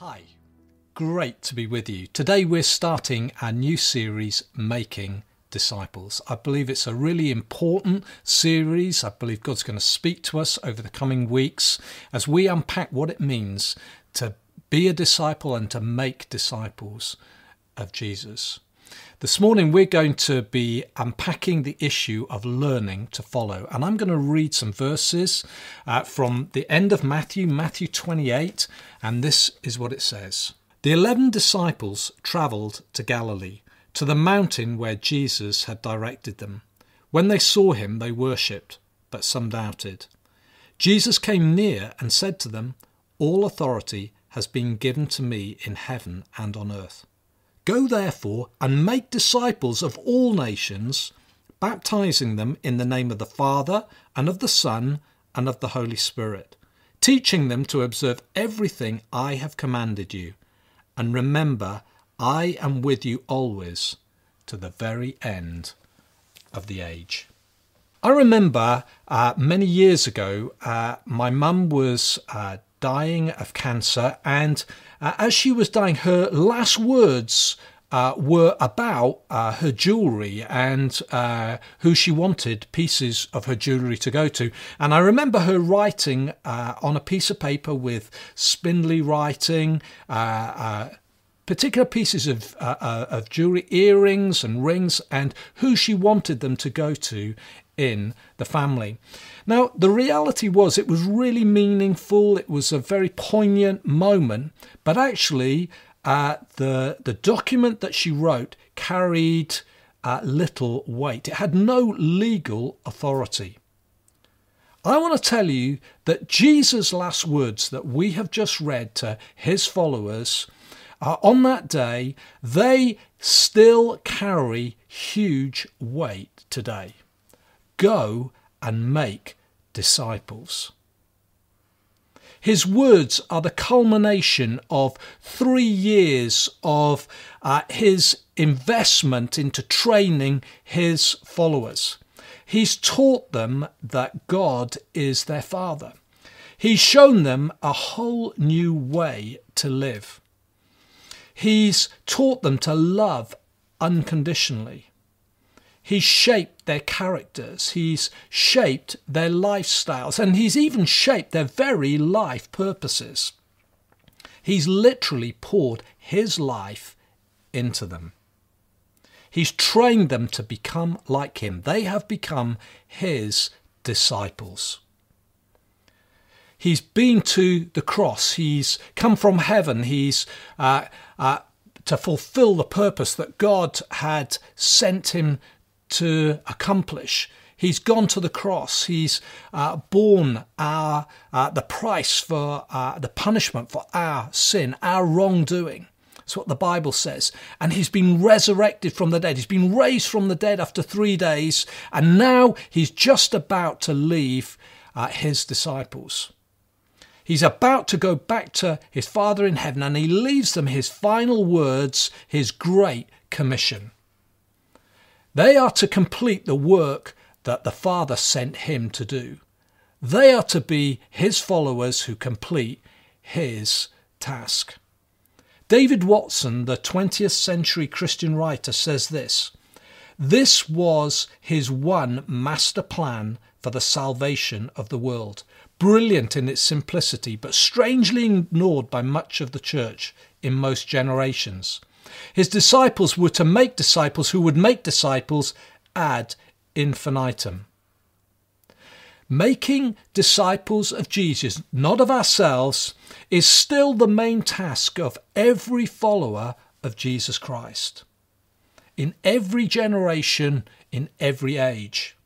Hi, great to be with you. Today we're starting our new series, Making Disciples. I believe it's a really important series. I believe God's going to speak to us over the coming weeks as we unpack what it means to be a disciple and to make disciples of Jesus. This morning, we're going to be unpacking the issue of learning to follow. And I'm going to read some verses uh, from the end of Matthew, Matthew 28, and this is what it says The eleven disciples travelled to Galilee, to the mountain where Jesus had directed them. When they saw him, they worshipped, but some doubted. Jesus came near and said to them, All authority has been given to me in heaven and on earth. Go therefore and make disciples of all nations, baptizing them in the name of the Father and of the Son and of the Holy Spirit, teaching them to observe everything I have commanded you. And remember, I am with you always to the very end of the age. I remember uh, many years ago, uh, my mum was uh, dying of cancer, and uh, as she was dying, her last words uh, were about uh, her jewellery and uh, who she wanted pieces of her jewellery to go to. And I remember her writing uh, on a piece of paper with spindly writing. Uh, particular pieces of, of jewelry, earrings and rings, and who she wanted them to go to in the family. Now, the reality was it was really meaningful, it was a very poignant moment, but actually, uh, the, the document that she wrote carried uh, little weight, it had no legal authority. I want to tell you that Jesus' last words that we have just read to his followers uh, on that day, they still carry huge weight today. Go and make disciples. His words are the culmination of three years of uh, his investment into training his followers. He's taught them that God is their Father. He's shown them a whole new way to live. He's taught them to love unconditionally. He's shaped their characters, he's shaped their lifestyles, and he's even shaped their very life purposes. He's literally poured his life into them. He's trained them to become like him. They have become his disciples. He's been to the cross. He's come from heaven. He's uh, uh, to fulfill the purpose that God had sent him to accomplish. He's gone to the cross. He's uh, borne our, uh, the price for uh, the punishment for our sin, our wrongdoing. That's what the Bible says. And he's been resurrected from the dead. He's been raised from the dead after three days. And now he's just about to leave uh, his disciples. He's about to go back to his Father in heaven and he leaves them his final words, his great commission. They are to complete the work that the Father sent him to do. They are to be his followers who complete his task. David Watson, the 20th century Christian writer, says this This was his one master plan for the salvation of the world, brilliant in its simplicity, but strangely ignored by much of the church in most generations. His disciples were to make disciples who would make disciples ad infinitum. Making disciples of Jesus, not of ourselves, is still the main task of every follower of Jesus Christ. In every generation, in every age.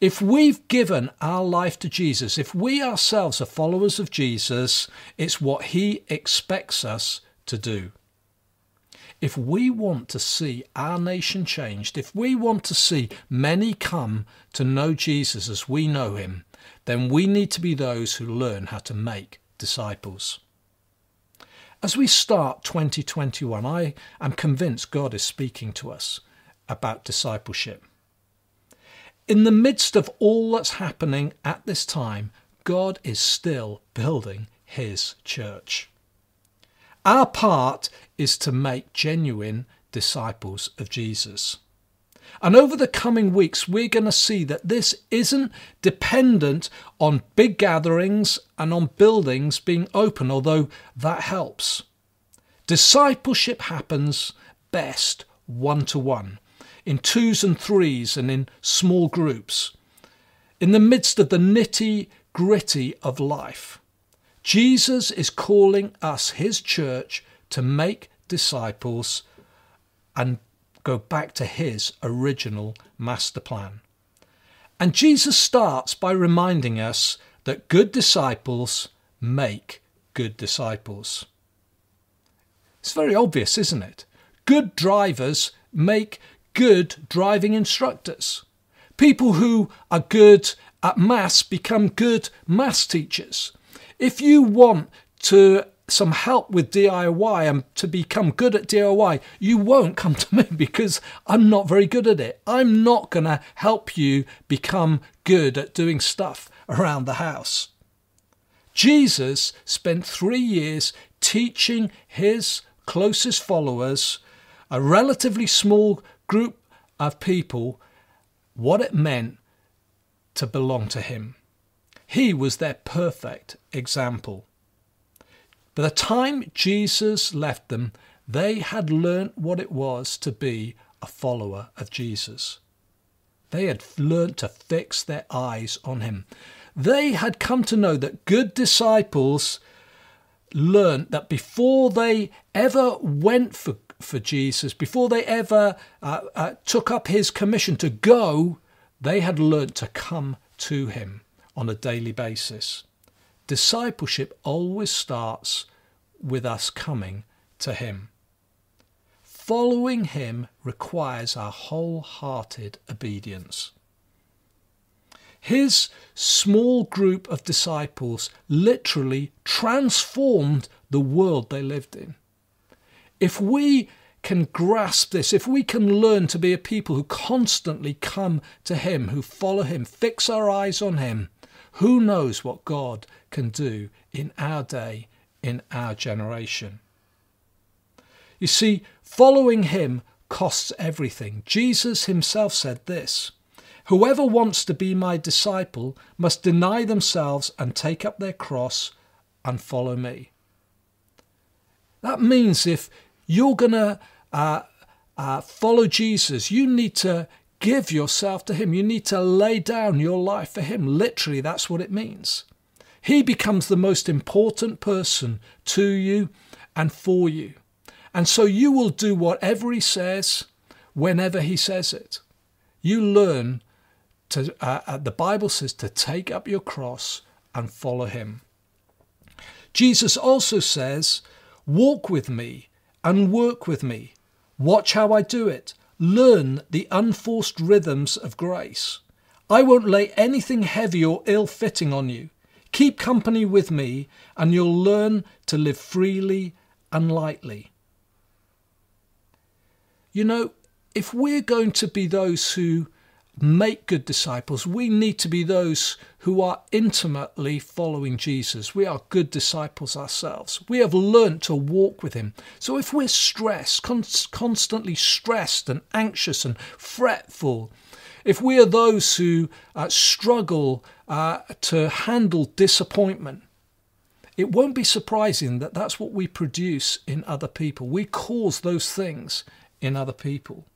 If we've given our life to Jesus, if we ourselves are followers of Jesus, it's what he expects us to do. If we want to see our nation changed, if we want to see many come to know Jesus as we know him, then we need to be those who learn how to make disciples. As we start 2021, I am convinced God is speaking to us about discipleship. In the midst of all that's happening at this time, God is still building his church. Our part is to make genuine disciples of Jesus. And over the coming weeks, we're going to see that this isn't dependent on big gatherings and on buildings being open, although that helps. Discipleship happens best one to one, in twos and threes, and in small groups. In the midst of the nitty gritty of life, Jesus is calling us, his church, to make disciples and go back to his original master plan. And Jesus starts by reminding us that good disciples make good disciples. It's very obvious, isn't it? Good drivers make good driving instructors. People who are good at maths become good maths teachers. If you want to some help with DIY and to become good at DIY, you won't come to me because I'm not very good at it. I'm not going to help you become good at doing stuff around the house. Jesus spent three years teaching his closest followers, a relatively small group of people, what it meant to belong to him. He was their perfect example. By the time Jesus left them, they had learnt what it was to be a follower of Jesus. They had learnt to fix their eyes on him. They had come to know that good disciples learnt that before they ever went for, for Jesus, before they ever uh, uh, took up his commission to go, they had learnt to come to him on a daily basis. Discipleship always starts with us coming to him. Following him requires our wholehearted obedience. His small group of disciples literally transformed the world they lived in. If we can grasp this, if we can learn to be a people who constantly come to Him, who follow Him, fix our eyes on Him, who knows what God can do in our day, in our generation? You see, following Him costs everything. Jesus Himself said this Whoever wants to be my disciple must deny themselves and take up their cross and follow me. That means if you're going to uh, uh, follow Jesus, you need to give yourself to Him. You need to lay down your life for Him. Literally, that's what it means. He becomes the most important person to you and for you. And so you will do whatever He says whenever He says it. You learn to, uh, uh, the Bible says to take up your cross and follow him. Jesus also says, Walk with me and work with me. Watch how I do it. Learn the unforced rhythms of grace. I won't lay anything heavy or ill fitting on you. Keep company with me, and you'll learn to live freely and lightly. You know, if we're going to be those who make good disciples, we need to be those who are intimately following Jesus. We are good disciples ourselves. We have learnt to walk with Him. So if we're stressed, con- constantly stressed and anxious and fretful, if we are those who uh, struggle uh, to handle disappointment, it won't be surprising that that's what we produce in other people. We cause those things in other people.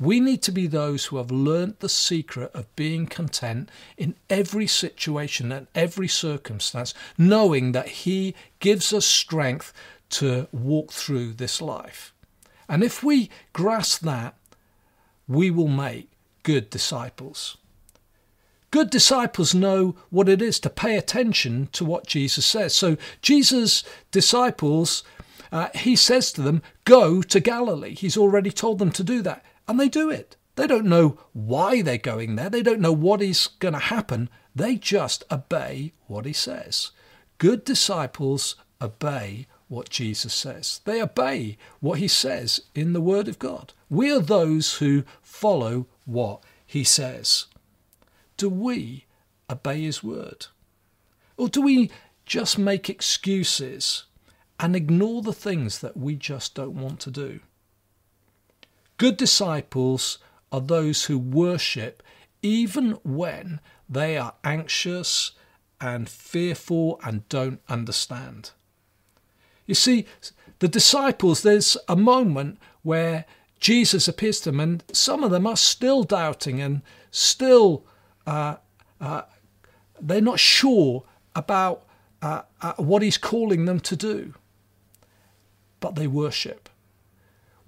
We need to be those who have learnt the secret of being content in every situation and every circumstance, knowing that He gives us strength to walk through this life. And if we grasp that, we will make good disciples. Good disciples know what it is to pay attention to what Jesus says. So, Jesus' disciples, uh, he says to them, Go to Galilee. He's already told them to do that. And they do it. They don't know why they're going there. They don't know what is going to happen. They just obey what he says. Good disciples obey what Jesus says. They obey what he says in the Word of God. We are those who follow what he says. Do we obey his word? Or do we just make excuses and ignore the things that we just don't want to do. Good disciples are those who worship even when they are anxious and fearful and don't understand. You see, the disciples, there's a moment where Jesus appears to them, and some of them are still doubting and still uh, uh, they're not sure about uh, uh what he's calling them to do, but they worship.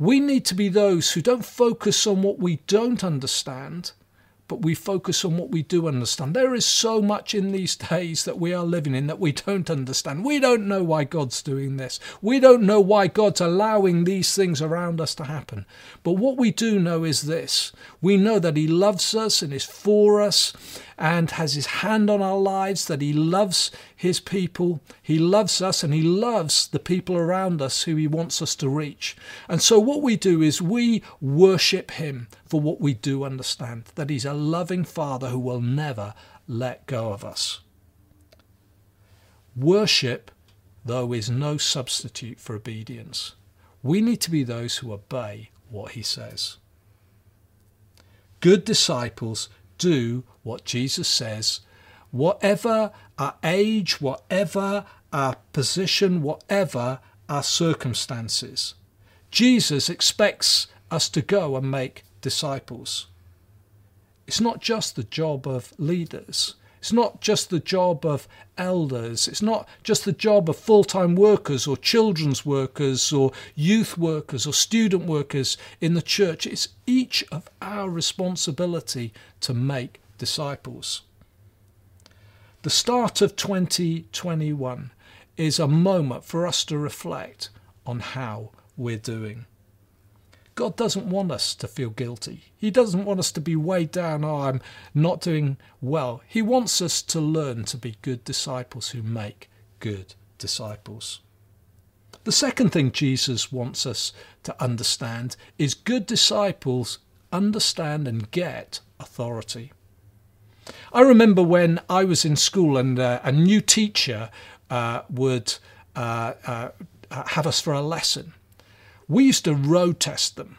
We need to be those who don't focus on what we don't understand, but we focus on what we do understand. There is so much in these days that we are living in that we don't understand. We don't know why God's doing this. We don't know why God's allowing these things around us to happen. But what we do know is this we know that He loves us and is for us and has His hand on our lives, that He loves His people. He loves us and He loves the people around us who He wants us to reach. And so what we do is we worship Him for what we do understand that He's a loving Father who will never let go of us. Worship, though, is no substitute for obedience. We need to be those who obey what He says. Good disciples do what Jesus says, whatever our age, whatever our position, whatever our circumstances. Jesus expects us to go and make disciples. It's not just the job of leaders. It's not just the job of elders. It's not just the job of full time workers or children's workers or youth workers or student workers in the church. It's each of our responsibility to make disciples. The start of 2021 is a moment for us to reflect on how we're doing. God doesn't want us to feel guilty. He doesn't want us to be weighed down, oh, I'm not doing well. He wants us to learn to be good disciples who make good disciples. The second thing Jesus wants us to understand is good disciples understand and get authority. I remember when I was in school and uh, a new teacher uh, would uh, uh have us for a lesson we used to road test them.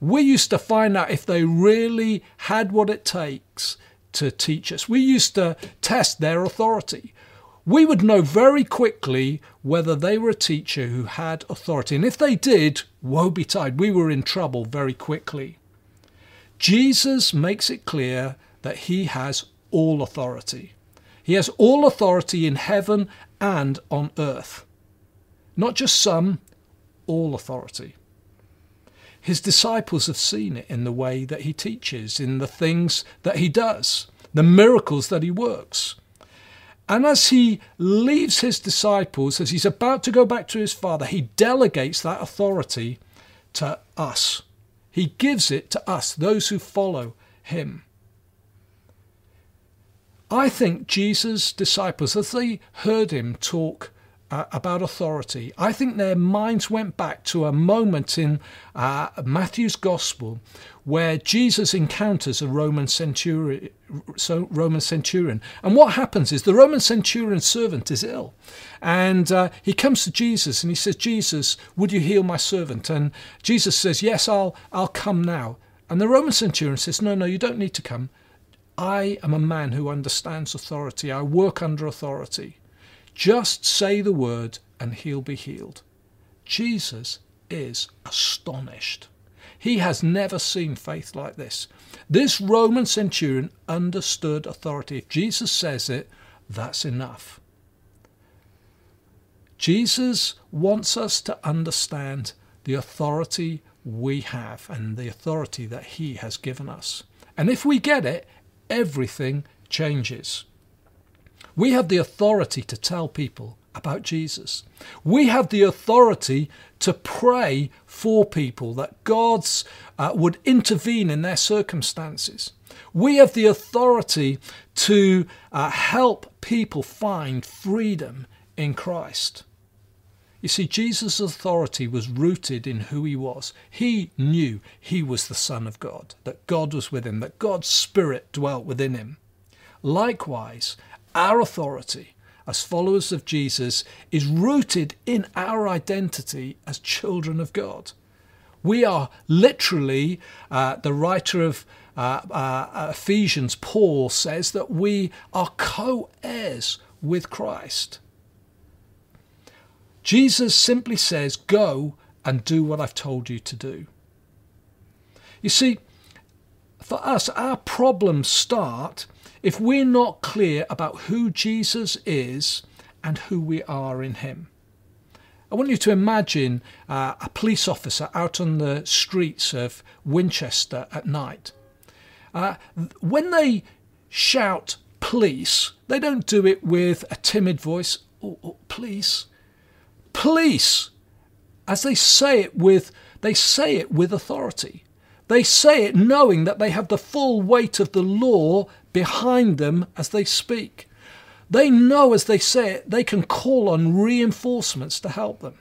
We used to find out if they really had what it takes to teach us. We used to test their authority. We would know very quickly whether they were a teacher who had authority. And if they did, woe betide, we were in trouble very quickly. Jesus makes it clear that he has all authority. He has all authority in heaven and on earth. Not just some, all authority. His disciples have seen it in the way that he teaches, in the things that he does, the miracles that he works. And as he leaves his disciples, as he's about to go back to his Father, he delegates that authority to us. He gives it to us, those who follow him. I think Jesus' disciples, as they heard him talk uh, about authority. I think their minds went back to a moment in uh, Matthew's Gospel where Jesus encounters a Roman centurion, so Roman centurion. And what happens is the Roman centurion's servant is ill. And uh, he comes to Jesus and he says, Jesus, would you heal my servant? And Jesus says, Yes, I'll, I'll come now. And the Roman centurion says, No, no, you don't need to come. I am a man who understands authority. I work under authority. Just say the word and he'll be healed. Jesus is astonished. He has never seen faith like this. This Roman centurion understood authority. If Jesus says it, that's enough. Jesus wants us to understand the authority we have and the authority that he has given us. And if we get it, everything changes. We have the authority to tell people about Jesus. We have the authority to pray for people that God's uh, would intervene in their circumstances. We have the authority to uh, help people find freedom in Christ. You see, Jesus' authority was rooted in who he was. He knew he was the Son of God, that God was with him, that God's Spirit dwelt within him. Likewise, our authority, as followers of Jesus is rooted in our identity as children of God. We are literally, uh, the writer of uh, uh, Ephesians, Paul, says that we are co heirs with Christ. Jesus simply says, Go and do what I've told you to do. You see, for us, our problems start if we're not clear about who Jesus is and who we are in Him. I want you to imagine uh, a police officer out on the streets of Winchester at night. Uh, when they shout police, they don't do it with a timid voice, oh, oh, police, police, as they say it with, they say it with authority. They say it knowing that they have the full weight of the law behind them as they speak. They know as they say it, they can call on reinforcements to help them.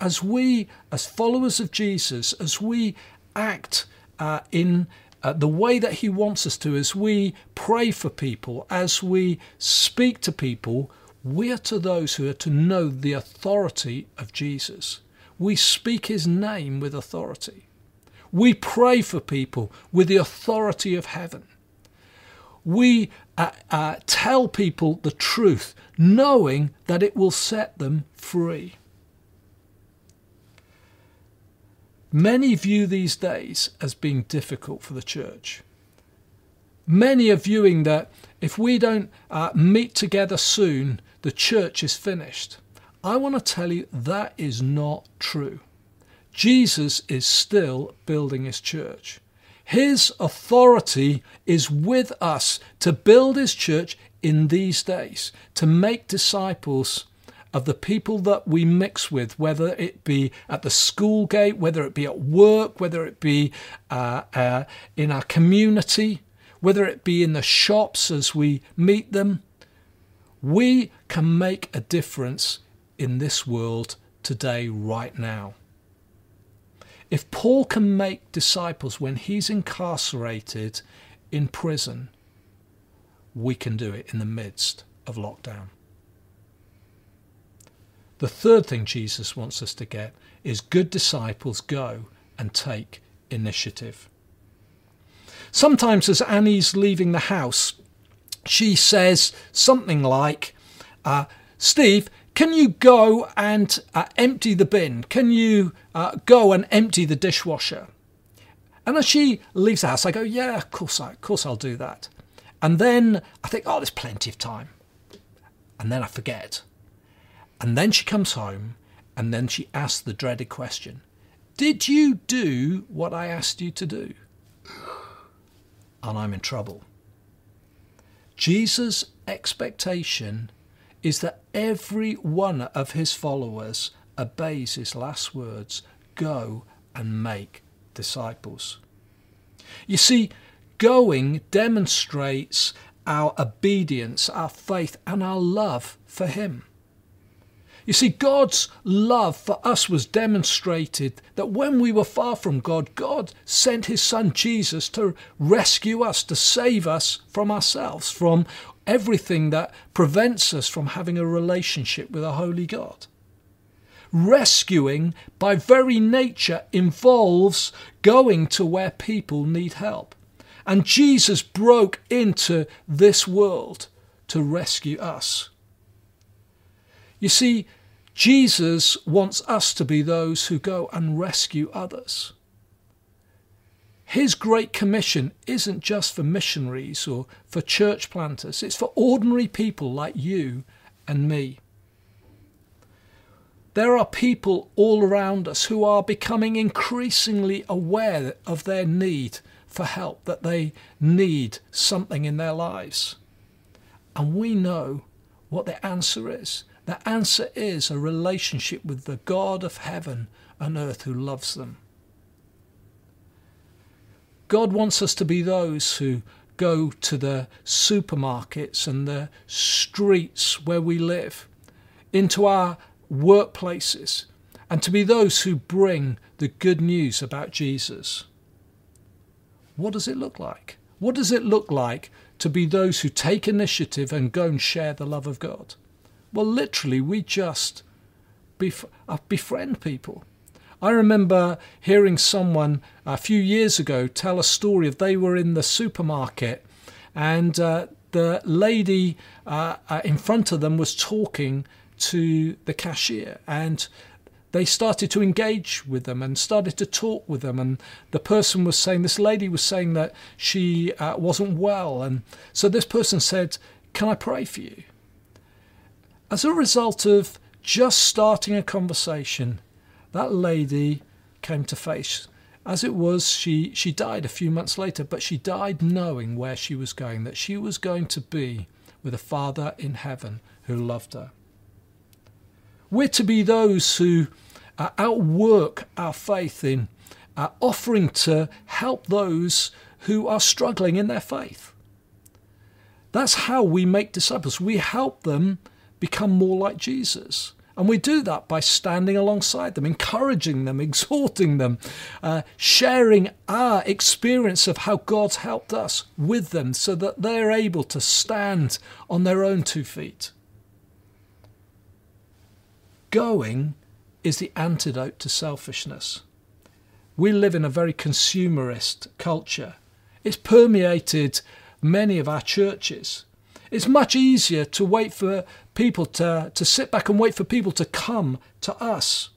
As we, as followers of Jesus, as we act uh, in uh, the way that He wants us to, as we pray for people, as we speak to people, we are to those who are to know the authority of Jesus. We speak His name with authority. We pray for people with the authority of heaven. We uh, uh, tell people the truth, knowing that it will set them free. Many view these days as being difficult for the church. Many are viewing that if we don't uh, meet together soon, the church is finished. I want to tell you that is not true. Jesus is still building his church. His authority is with us to build his church in these days, to make disciples of the people that we mix with, whether it be at the school gate, whether it be at work, whether it be uh, uh, in our community, whether it be in the shops as we meet them. We can make a difference in this world today, right now. If Paul can make disciples when he's incarcerated in prison, we can do it in the midst of lockdown. The third thing Jesus wants us to get is good disciples go and take initiative. Sometimes, as Annie's leaving the house, she says something like, uh, Steve, can you go and uh, empty the bin? Can you uh, go and empty the dishwasher? And as she leaves the house, I go, yeah, of course, I, of course I'll do that. And then I think, oh, there's plenty of time. And then I forget. And then she comes home and then she asks the dreaded question Did you do what I asked you to do? And I'm in trouble. Jesus' expectation is that every one of his followers obeys his last words go and make disciples. You see, going demonstrates our obedience, our faith, and our love for him. You see, God's love for us was demonstrated that when we were far from God, God sent his son Jesus to rescue us, to save us from ourselves, from everything that prevents us from having a relationship with a holy God. Rescuing, by very nature, involves going to where people need help. And Jesus broke into this world to rescue us. You see, Jesus wants us to be those who go and rescue others. His Great Commission isn't just for missionaries or for church planters, it's for ordinary people like you and me. There are people all around us who are becoming increasingly aware of their need for help, that they need something in their lives. And we know what the answer is. The answer is a relationship with the God of heaven and earth who loves them. God wants us to be those who go to the supermarkets and the streets where we live, into our workplaces, and to be those who bring the good news about Jesus. What does it look like? What does it look like to be those who take initiative and go and share the love of God? Well, literally, we just bef- uh, befriend people. I remember hearing someone a few years ago tell a story of they were in the supermarket and uh, the lady uh, uh, in front of them was talking to the cashier and they started to engage with them and started to talk with them and the person was saying this lady was saying that she uh, wasn't well and so this person said can i pray for you? As a result of just starting a conversation that lady came to face as it was she she died a few months later but she died knowing where she was going that she was going to be with a father in heaven who loved her we're to be those who uh, outwork our faith in uh, offering to help those who are struggling in their faith. That's how we make disciples. We help them become more like Jesus. And we do that by standing alongside them, encouraging them, exhorting them, uh, sharing our experience of how God's helped us with them so that they're able to stand on their own two feet going is the antidote to selfishness. We live in a very consumerist culture. It's permeated many of our churches. It's much easier to wait for people to, to sit back and wait for people to come to us.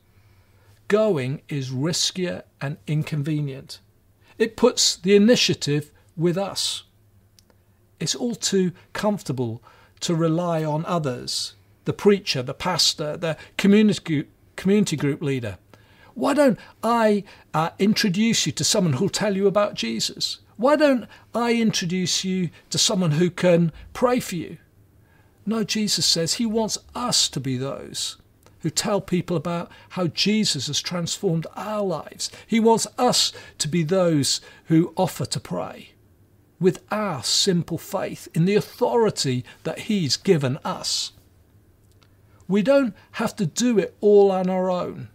Going is riskier and inconvenient. It puts the initiative with us. It's all too comfortable to rely on others the preacher, the pastor, the community, community group leader. Why don't I uh, introduce you to someone who'll tell you about Jesus? Why don't I introduce you to someone who can pray for you? No, Jesus says he wants us to be those who tell people about how Jesus has transformed our lives. He wants us to be those who offer to pray with our simple faith in the authority that he's given us. We don't have to do it all on our own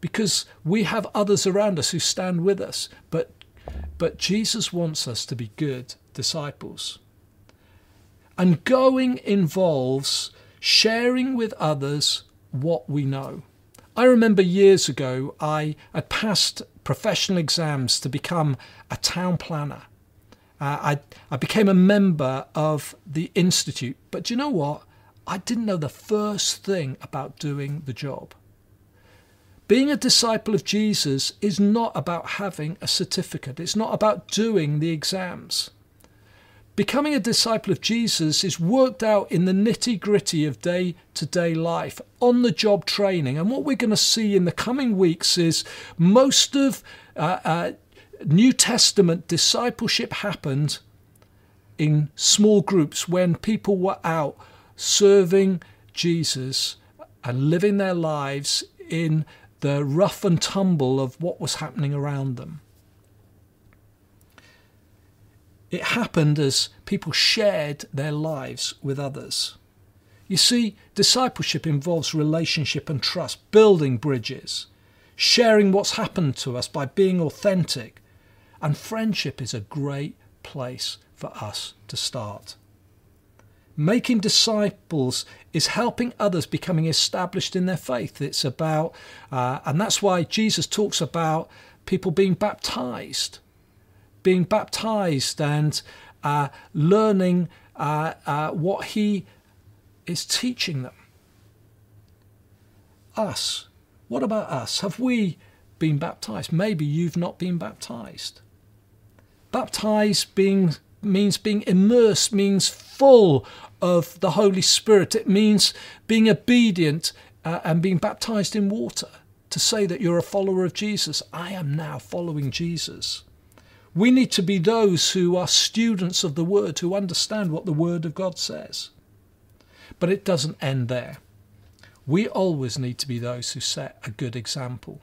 because we have others around us who stand with us. But, but Jesus wants us to be good disciples. And going involves sharing with others what we know. I remember years ago I had passed professional exams to become a town planner. Uh, I, I became a member of the Institute. But do you know what? I didn't know the first thing about doing the job. Being a disciple of Jesus is not about having a certificate, it's not about doing the exams. Becoming a disciple of Jesus is worked out in the nitty gritty of day to day life, on the job training. And what we're going to see in the coming weeks is most of uh, uh, New Testament discipleship happened in small groups when people were out serving Jesus and living their lives in the rough and tumble of what was happening around them. It happened as people shared their lives with others. You see, discipleship involves relationship and trust, building bridges, sharing what's happened to us by being authentic, and friendship is a great place for us to start. Making disciples is helping others becoming established in their faith. It's about, uh, and that's why Jesus talks about people being baptized, being baptized and uh, learning uh, uh what he is teaching them. Us, what about us? Have we been baptized? Maybe you've not been baptized. Baptized being means being immersed, means full of the Holy Spirit. It means being obedient uh, and being baptized in water to say that you're a follower of Jesus. I am now following Jesus. We need to be those who are students of the Word, who understand what the Word of God says. But it doesn't end there. We always need to be those who set a good example.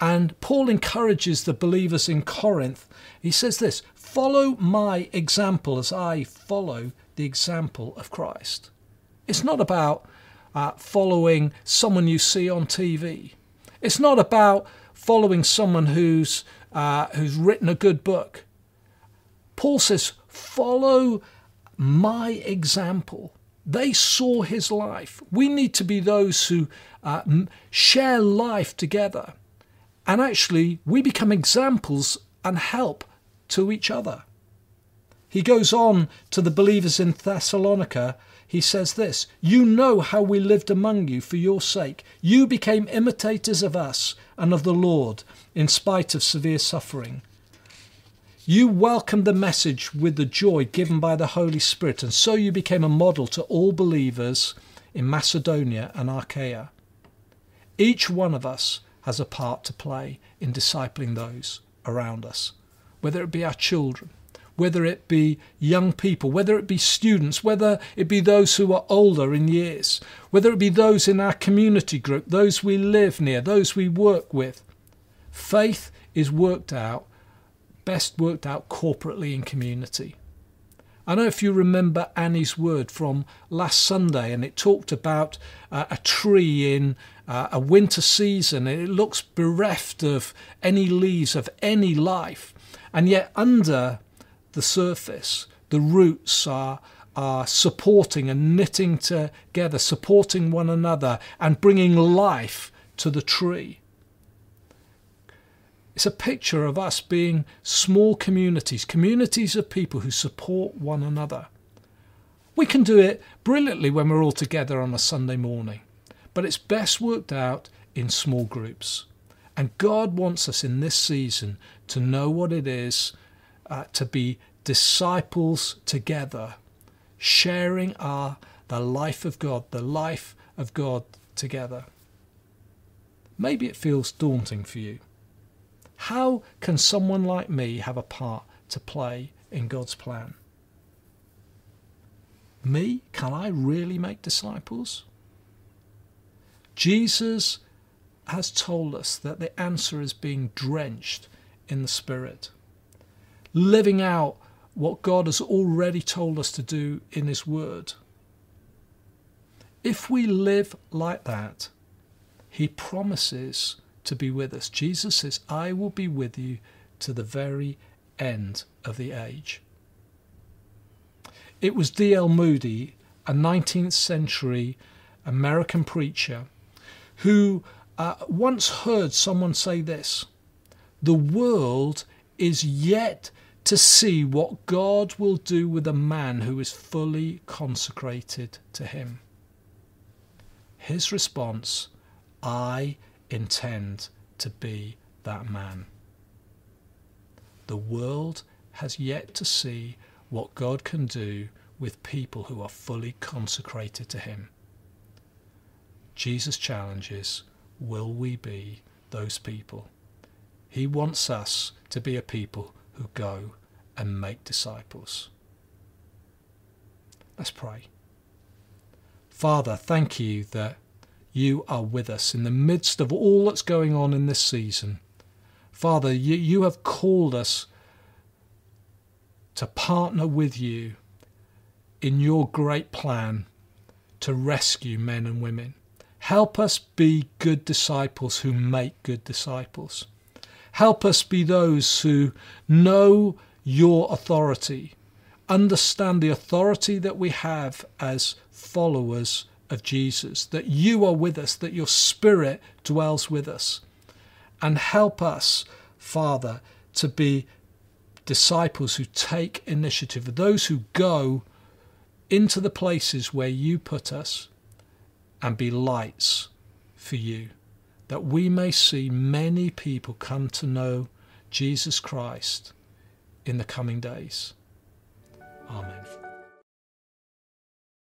And Paul encourages the believers in Corinth. He says this Follow my example as I follow the example of Christ. It's not about uh, following someone you see on TV. It's not about following someone who's uh, who's written a good book. Paul says, Follow my example. They saw his life. We need to be those who uh, share life together. And actually, we become examples and help to each other. He goes on to the believers in Thessalonica. He says this You know how we lived among you for your sake. You became imitators of us and of the Lord in spite of severe suffering. You welcomed the message with the joy given by the Holy Spirit, and so you became a model to all believers in Macedonia and Achaia. Each one of us has a part to play in discipling those around us, whether it be our children, whether it be young people, whether it be students, whether it be those who are older in years, whether it be those in our community group, those we live near, those we work with. Faith is worked out best worked out corporately in community. I know if you remember Annie's word from last Sunday, and it talked about uh, a tree in uh, a winter season. It looks bereft of any leaves, of any life, and yet under the surface, the roots are are supporting and knitting together, supporting one another, and bringing life to the tree. It's a picture of us being small communities, communities of people who support one another. We can do it brilliantly when we're all together on a Sunday morning, but it's best worked out in small groups. And God wants us in this season to know what it is uh, to be disciples together, sharing our the life of God, the life of God together. Maybe it feels daunting for you. How can someone like me have a part to play in God's plan? Me? Can I really make disciples? Jesus has told us that the answer is being drenched in the Spirit, living out what God has already told us to do in His Word. If we live like that, He promises to be with us. Jesus says, I will be with you to the very end of the age. It was D.L. Moody, a 19th century American preacher, who uh, once heard someone say this The world is yet to see what God will do with a man who is fully consecrated to Him. His response I intend to be that man. The world has yet to see what God can do with people who are fully consecrated to Him. Jesus challenges Will we be those people? He wants us to be a people who go and make disciples. Let's pray. Father, thank you that you are with us in the midst of all that's going on in this season. Father, you, you have called us to partner with you in your great plan to rescue men and women. Help us be good disciples who make good disciples. Help us be those who know your authority, understand the authority that we have as followers of Jesus, that you are with us, that your Spirit dwells with us. And help us, Father, to be disciples who take initiative, those who go into the places where you put us and be lights for you, that we may see many people come to know Jesus Christ in the coming days. Amen.